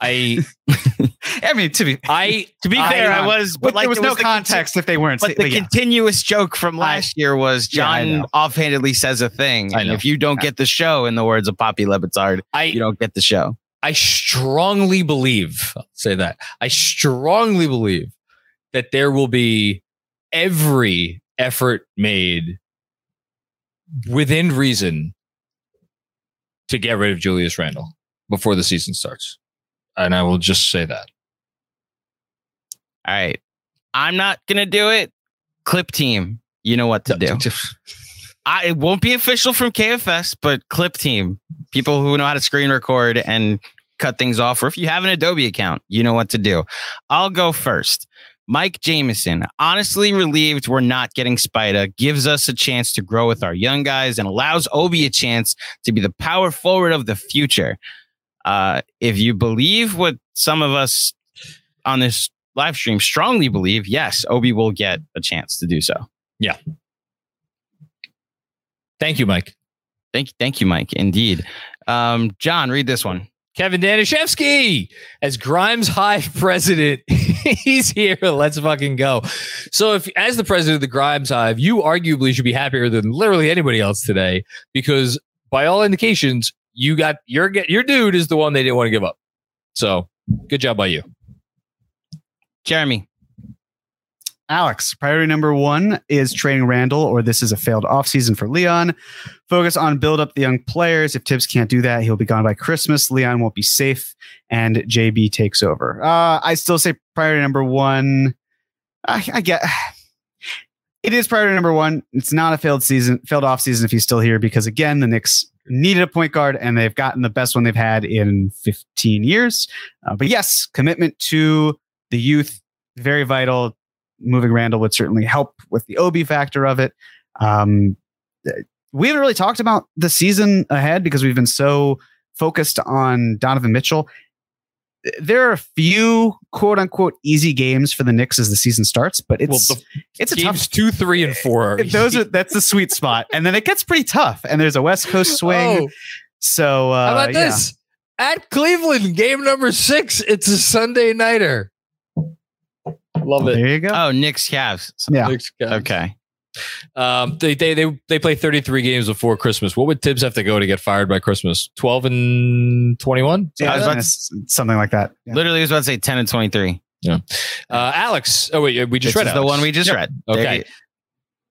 B: I <laughs>
C: I mean, to be
B: I
A: to be
B: I-
A: fair, I, um, was, but
C: but
A: like
C: there was
A: it
C: no
A: the
C: context if they weren't.
A: But the
C: yeah.
A: continuous joke from last year was John
C: know.
A: offhandedly says a thing. And if you don't get the show, in the words of Papi Le Batard,
B: I
A: you don't get the show.
B: I strongly believe, I'll say that. I strongly believe that there will be every effort made within reason to get rid of Julius Randle before the season starts. And I will just say that.
A: All right. I'm not going to do it. Clip team, you know what to do. <laughs> I, it won't be official from KFS, but clip team, people who know how to screen record and cut things off, or if you have an Adobe account, you know what to do. I'll go first. Mike Jameson, honestly relieved we're not getting Spida, gives us a chance to grow with our young guys and allows Obi a chance to be the power forward of the future. Uh, if you believe what some of us on this live stream strongly believe, yes, Obi will get a chance to do so. Yeah.
B: Thank you, Mike.
A: Thank, thank you, Mike. Indeed. Um, John, read this one.
B: Kevin Danishevsky as Grimes Hive <laughs> president. He's here. Let's fucking go. So, if as the president of the Grimes Hive, you arguably should be happier than literally anybody else today because, by all indications, you got your get your dude is the one they didn't want to give up. So, good job by you.
A: Jeremy.
C: Alex, priority number one is trading Randle, or this is a failed offseason for Leon. Focus on build up the young players. If Thibs can't do that, he'll be gone by Christmas. Leon won't be safe, and JB takes over. Uh, I still say priority number one. I, I get <sighs> it is priority number one. It's not a failed season, failed off season if he's still here because again, the Knicks needed a point guard and they've gotten the best one they've had in 15 years. Uh, but yes, commitment to the youth very vital moving Randle would certainly help with the Obi factor of it. Um, we haven't really talked about the season ahead because we've been so focused on Donovan Mitchell. There are a few quote unquote easy games for the Knicks as the season starts, but it's
B: well,
C: it's a tough.
B: two, three, and four. Are <laughs>
C: Those are that's the sweet spot, and then it gets pretty tough. And there's a West Coast <laughs> swing.
B: Oh,
C: So uh,
B: how about
C: yeah.
B: this? At Cleveland, game number six. It's a Sunday nighter. Love it.
C: There you go.
A: Oh, Knicks Cavs.
C: Yeah.
B: Knicks, guys.
A: Okay.
B: Um, they, they they they play 33 games before Christmas. What would Thibs have to go to get fired by Christmas? 12 and 21.
C: yeah,
A: I was about to-
C: something like that. Yeah.
A: Literally, I was about to say 10 and 23. Yeah.
B: Uh, Alex. Oh wait, we just
A: This
B: read
A: is the one we just
B: Yep.
A: read.
B: Okay.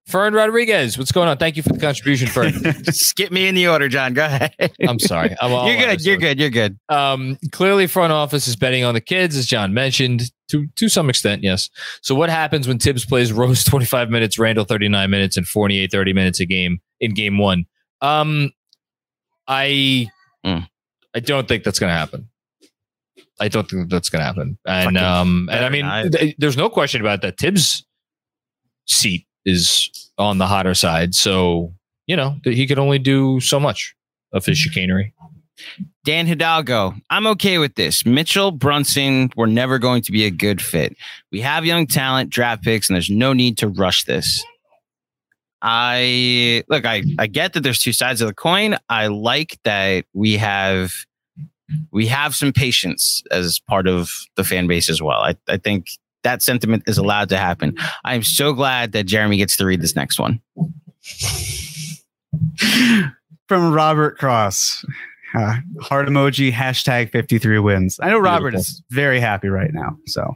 B: Fern Rodriguez, what's going on? Thank you for the contribution, Fern. <laughs>
A: Skip me in the order, John. Go ahead.
B: I'm sorry. I'm <laughs> all
A: you're good. You're good. You're good.
B: Um, clearly, front office is betting on the kids, as John mentioned, to to some extent, yes. So, what happens when Thibs plays Rose <laughs> 25 minutes, Randle 39 minutes, and Fournier 30 minutes a game in game one? Um, I
A: Mm.
B: I don't think that's going to happen. I don't think that's going to happen. And
A: Fucking
B: um, and I mean, th- there's no question about that. Thibs' seat is on the hotter side, so you know he could only do so much of his chicanery.
A: Dan Hidalgo, I'm okay with this. Mitchell, Brunson, we're never going to be a good fit. We have young talent, draft picks, and there's no need to rush this. I look, I, I get that there's two sides of the coin. I like that we have we have some patience as part of the fan base as well. I, I think that sentiment is allowed to happen. I'm so glad that Jeremy gets to read this next one.
C: From Robert Cross. Uh, heart emoji, hashtag 53 wins. I know Robert
B: Beautiful.
C: is very happy right now. So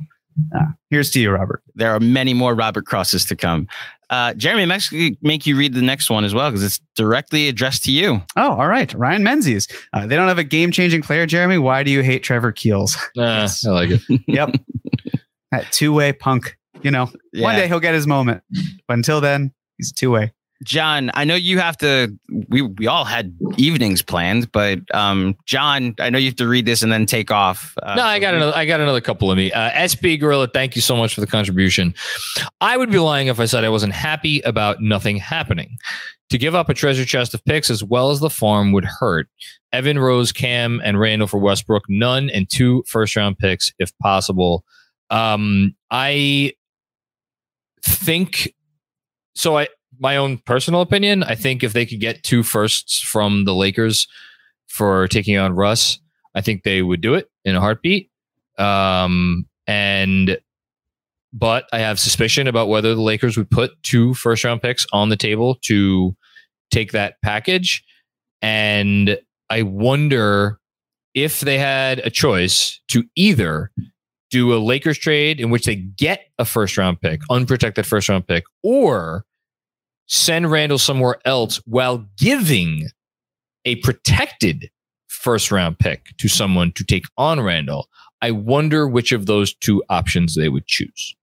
C: uh, here's to you, Robert.
A: There are many more Robert Crosses to come. Uh, Jeremy, I'm actually make you read the next one as well because it's directly addressed to you.
C: Oh, all right. Ryan Menzies. Uh, they don't have a game changing player, Jeremy. Why do you hate Trevor Keels? <laughs>
B: Uh, I like it. <laughs>
C: yep. that two way punk. You know, one day he'll get his moment. But until then, he's two way.
A: John, I know you have to. We we all had evenings planned, but um, John, I know you have to read this and then take off. Uh,
B: no, I got another. I got another couple of me. Uh, SB Gorilla, thank you so much for the contribution. I would be lying if I said I wasn't happy about nothing happening. To give up a treasure chest of picks as well as the farm would hurt. Evan Rose, Cam, and Randle for Westbrook, Nunn and two first round picks if possible. Um, I think so. I my own personal opinion. I think if they could get two firsts from the Lakers for taking on Russ, I think they would do it in a heartbeat. Um, and but I have suspicion about whether the Lakers would put two first round picks on the table to take that package. And I wonder if they had a choice to either do a Lakers trade in which they get a first round pick, unprotected first round pick, or send Randle somewhere else while giving a protected first round pick to someone to take on Randle. I wonder which of those two options they would choose.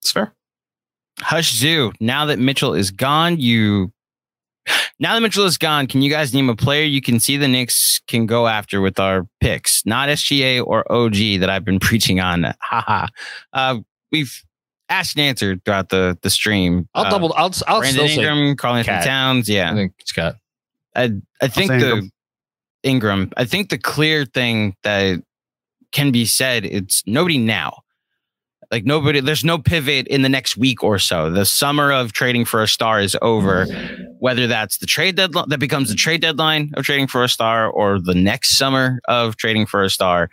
C: It's fair.
A: Hush Zoo. Now that Mitchell is gone, you. Now that Mitchell is gone, can you guys name a player you can see the Knicks can go after with our picks? Not SGA or OG that I've been <laughs> preaching on. Haha. uh, we've asked and answered throughout the the stream.
B: I'll
A: Uh,
B: double. I'll. I'll
A: Brandon
B: still say.
A: Ingram, Karl-Anthony
B: Cat.
A: Towns. Yeah.
B: I think Scott.
A: I I think the
C: Ingram.
A: Ingram. I think the clear thing that can be said it's nobody now. Like nobody, there's no pivot in the next week or so. The summer of trading for a star is over. Whether that's the trade deadline that becomes the trade deadline of trading for a star, or the next summer of trading for a star,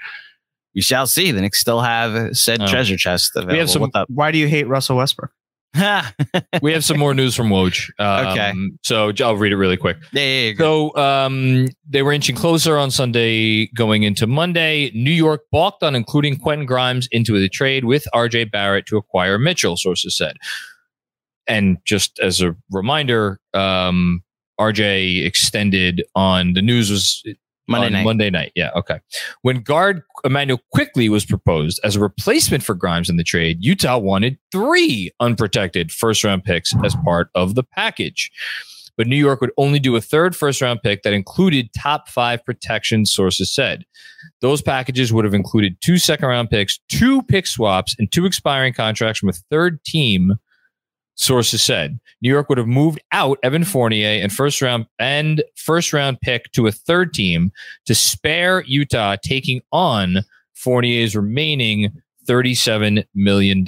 A: we shall see. The Knicks still have said
B: Oh.
A: treasure chest available.
B: have some-
A: What the-
C: Why do you hate Russell Westbrook? <laughs>
B: We have some more news from Woj. Um,
A: Okay.
B: So I'll read it really quick.
A: Yeah, yeah, yeah.
B: So um, they were inching closer on Sunday going into Monday. New York balked on including Quentin Grimes into the trade with RJ Barrett to acquire Mitchell, sources said. And just as a reminder, um, RJ extended on the news was
A: Monday
B: on
A: night.
B: Monday night. Yeah. Okay. When guard Immanuel Quickley was proposed as a replacement for Grimes in the trade, Utah wanted three unprotected first round picks as part of the package. But New York would only do a third first round pick that included top five protection, sources said. Those packages would have included two second round picks, two pick swaps, and two expiring contracts from a third team, sources said. New York would have moved out Evan Fournier and first round and first round pick to a third team to spare Utah taking on Fournier's remaining $37 million.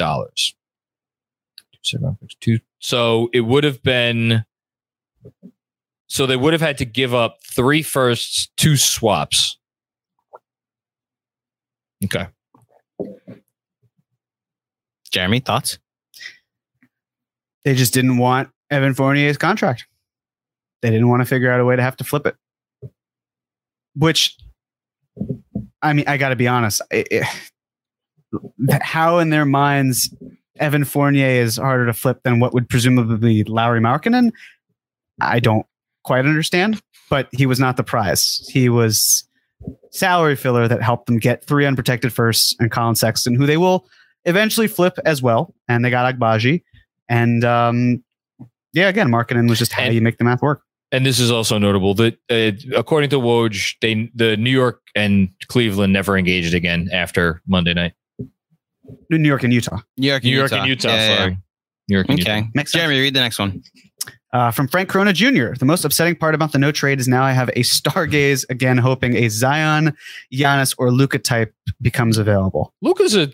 B: So it would have been so they would have had to give up three firsts, two swaps. Okay.
A: Jeremy, thoughts?
C: They just didn't want Evan Fournier's contract. They didn't want to figure out a way to have to flip it. Which, I mean, I got to be honest. It, it- how in their minds Evan Fournier is harder to flip than what would presumably be Lauri Markkanen? I don't quite understand. But he was not the prize. He was salary filler that helped them get three unprotected firsts and Collin Sexton, who they will eventually flip as well. And they got Agbaji. And um, yeah, again, marketing was just how
B: And-
C: you make the math work.
B: And this is also notable that uh, according to Woj, they the New York and Cleveland never engaged again after Monday night.
C: New York and Utah.
A: New York, and
B: New York and Utah.
A: Yeah, yeah,
B: sorry. New York and
A: Okay.
B: Utah.
C: Makes sense.
A: Jeremy, read the next one.
C: Uh, from Frank Corona Jr. The most upsetting part about the no trade is now I have a stargaze again, hoping a Zion, Giannis, or Luka type becomes available.
B: Luka's a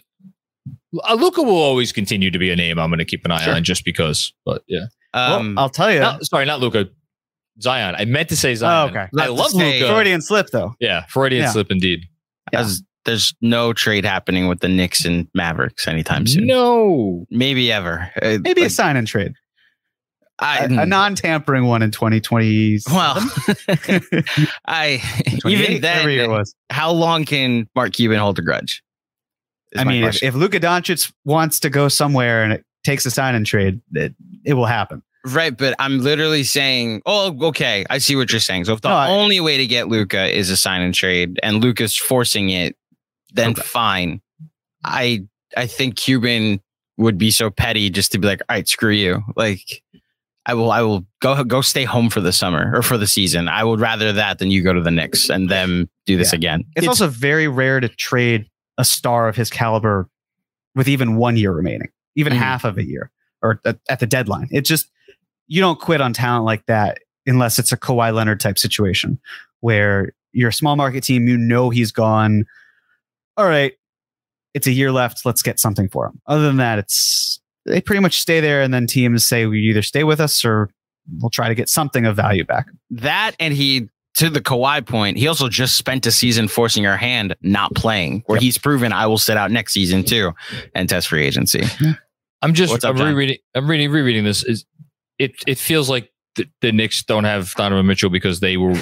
B: Luka will always continue to be a name I'm going to keep an eye
C: Sure.
B: on just because. But yeah,
A: Um,
C: well, I'll tell you.
B: Not- sorry, not Luka. Zion. I meant to say Zion.
C: Oh, okay.
B: I love
A: say-
B: Luka.
C: Freudian slip, though.
B: Yeah, Freudian
C: Yeah.
B: slip indeed.
A: as there's no trade happening with the Knicks and Mavericks anytime soon.
B: No,
A: Maybe ever. Uh,
C: Maybe
A: like,
C: a sign and trade,
A: I,
C: a, a non-tampering one in 2020.
A: well, <laughs> I <laughs> even then,
C: every year it was.
A: how long can Mark Cuban hold a grudge? Is
C: I mean, if,
A: question.
C: if Luka Doncic wants to go somewhere and it takes a sign and trade, it, it will happen.
A: right, but I'm literally saying, oh, okay, I see what you're saying. So if the
C: No, I-
A: only way to get Luka is a sign and trade, and Luka's forcing it, then
C: Okay.
A: fine. I I think Cuban would be so petty just to be like, all right, screw you. Like, I will, I will go go stay home for the summer or for the season. I would rather that than you go to the Knicks and them do this
C: Yeah.
A: again.
C: It's, also very rare to trade a star of his caliber with even one year remaining, even
A: Mhm.
C: half of a year, or at, at the deadline. It just you don't quit on talent like that unless it's a Kawhi Leonard type situation where you're a small market team, you know he's gone. All right, it's a year left. Let's get something for him. Other than that, it's they pretty much stay there, and then teams say we either stay with us or we'll try to get something of value back.
A: That and he to the Kawhi point, he also just spent a season forcing our hand, not playing, where
C: Yep.
A: he's proven I will sit out next season too and test free agency.
B: I'm just
A: What's
B: I'm rereading I'm reading rereading this is it it feels like the, the Knicks don't have Donovan Mitchell because they were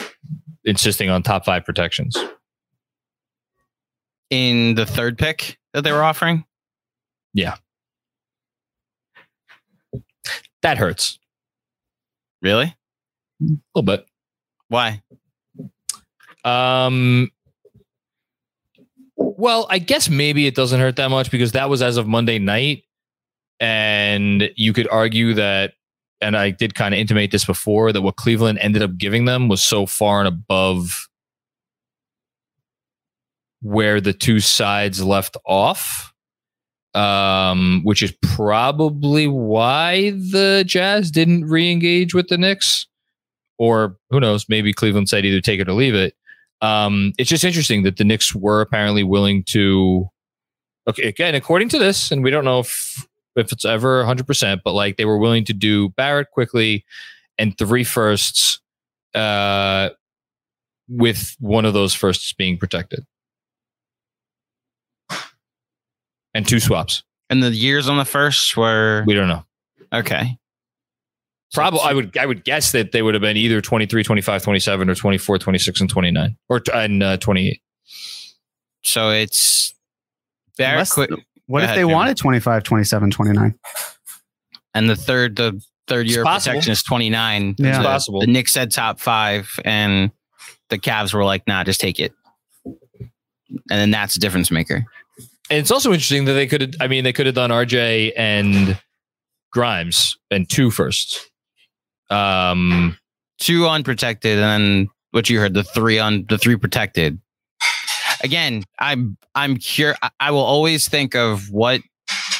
B: insisting on top five protections.
A: In the third pick that they were offering, Yeah.
B: That hurts
A: really?
B: a little bit.
A: Why?
B: Um well, I guess maybe it doesn't hurt that much because that was as of Monday night. And you could argue that, and I did kind of intimate this before, that what Cleveland ended up giving them was so far and above where the two sides left off. Um, which is probably why the Jazz didn't re-engage with the Knicks. Or who knows, maybe Cleveland said either take it or leave it. Um, it's just interesting that the Knicks were apparently willing to. Okay, again, according to this, and we don't know if if it's ever 100, percent but like they were willing to do Barrett Quickley and three firsts, uh, with one of those firsts being protected, and two swaps.
A: And the years on the first were
B: We don't know.
A: okay.
B: Probably, I would I would guess that they would have been either 23, 25, 27, or 24, 26, and 29, or t- and uh, 28.
A: So it's Barrett
C: Unless-
A: quit,
C: What if they
A: Jimmy.
C: wanted 25, 27, 29?
A: and the third the third year of protection is 29.
C: Yeah.
B: It's
A: The-
B: possible.
A: The Knicks said top five, and the Cavs were like, nah, just take it. And then that's a difference maker.
B: And it's also interesting that they could have, I mean, they could have done RJ and Grimes and two firsts. Um,
A: Two unprotected, and then what you heard, the three on the three protected. Again, I'm I'm cur I- will always think of what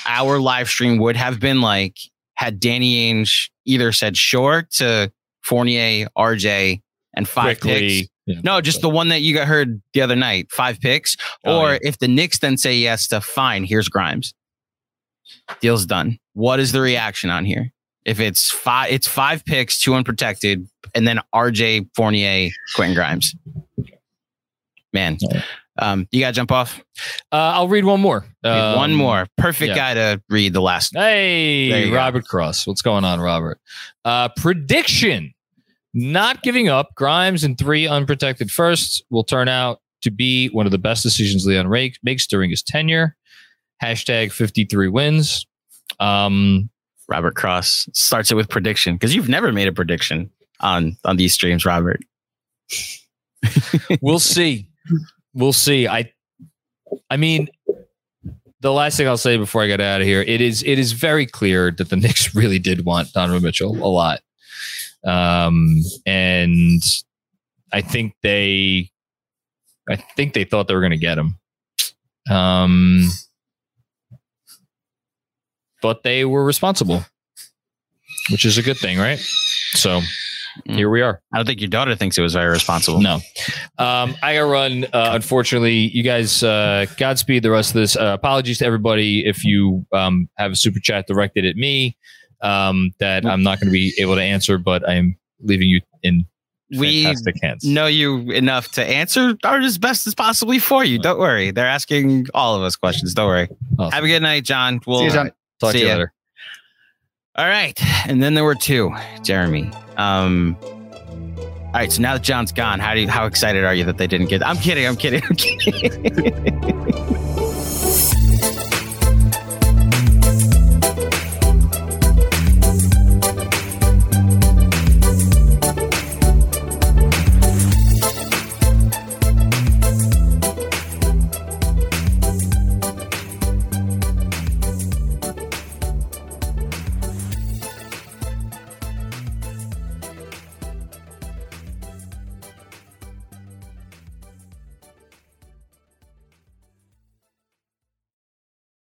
A: our live stream would have been like had Danny Ainge either said sure to Fournier, RJ, and five picks.
B: yeah.
A: No, just the one that you got heard the other night, five picks.
B: Oh,
A: or
B: yeah.
A: if the Knicks then say yes to fine, here's Grimes. Deal's done. What is the reaction on here? If it's five, it's five picks, two unprotected, and then RJ Fournier, Quentin Grimes. Man, um, you gotta jump off.
B: Uh, I'll read one more.
A: Read one
B: Um,
A: more. Perfect
B: yeah.
A: guy to read the last.
B: Hey,
A: you go.
B: Robert Cross. What's going on, Robert? Uh, prediction not giving up. Grimes and three unprotected firsts will turn out to be one of the best decisions Leon Rake makes during his tenure. Hashtag 53 wins. Um,
A: Robert Cross starts it with prediction because you've never made a prediction on on these streams, Robert.
B: we'll see. We'll see. I I mean the last thing I'll say before I get out of here, it is it is very clear that the <laughs> Knicks really did want Donovan Mitchell a lot. Um and I think they I think they thought they were gonna get him. Um but they were responsible, which is a good thing, right? So here we are.
A: I don't think your daughter thinks it was very responsible.
B: No. Um, I got to run. Uh, unfortunately, you guys, uh, Godspeed the rest of this. Uh, apologies to everybody if you um, have a super chat directed at me um, that I'm not going to be able to answer, but I'm leaving you in
A: we
B: fantastic hands.
A: know you enough to answer are as best as possibly for you. Don't worry. They're asking all of us questions. Don't worry.
B: Awesome.
A: Have a good night, John. We'll
C: See you, John.
B: Talk
A: see
B: to you
A: ya.
B: later.
A: All right. And then there were two, Jeremy. Um all right, so now that John's gone, how do you, how excited are you that they didn't get? I'm kidding. I'm kidding. I'm kidding. <laughs>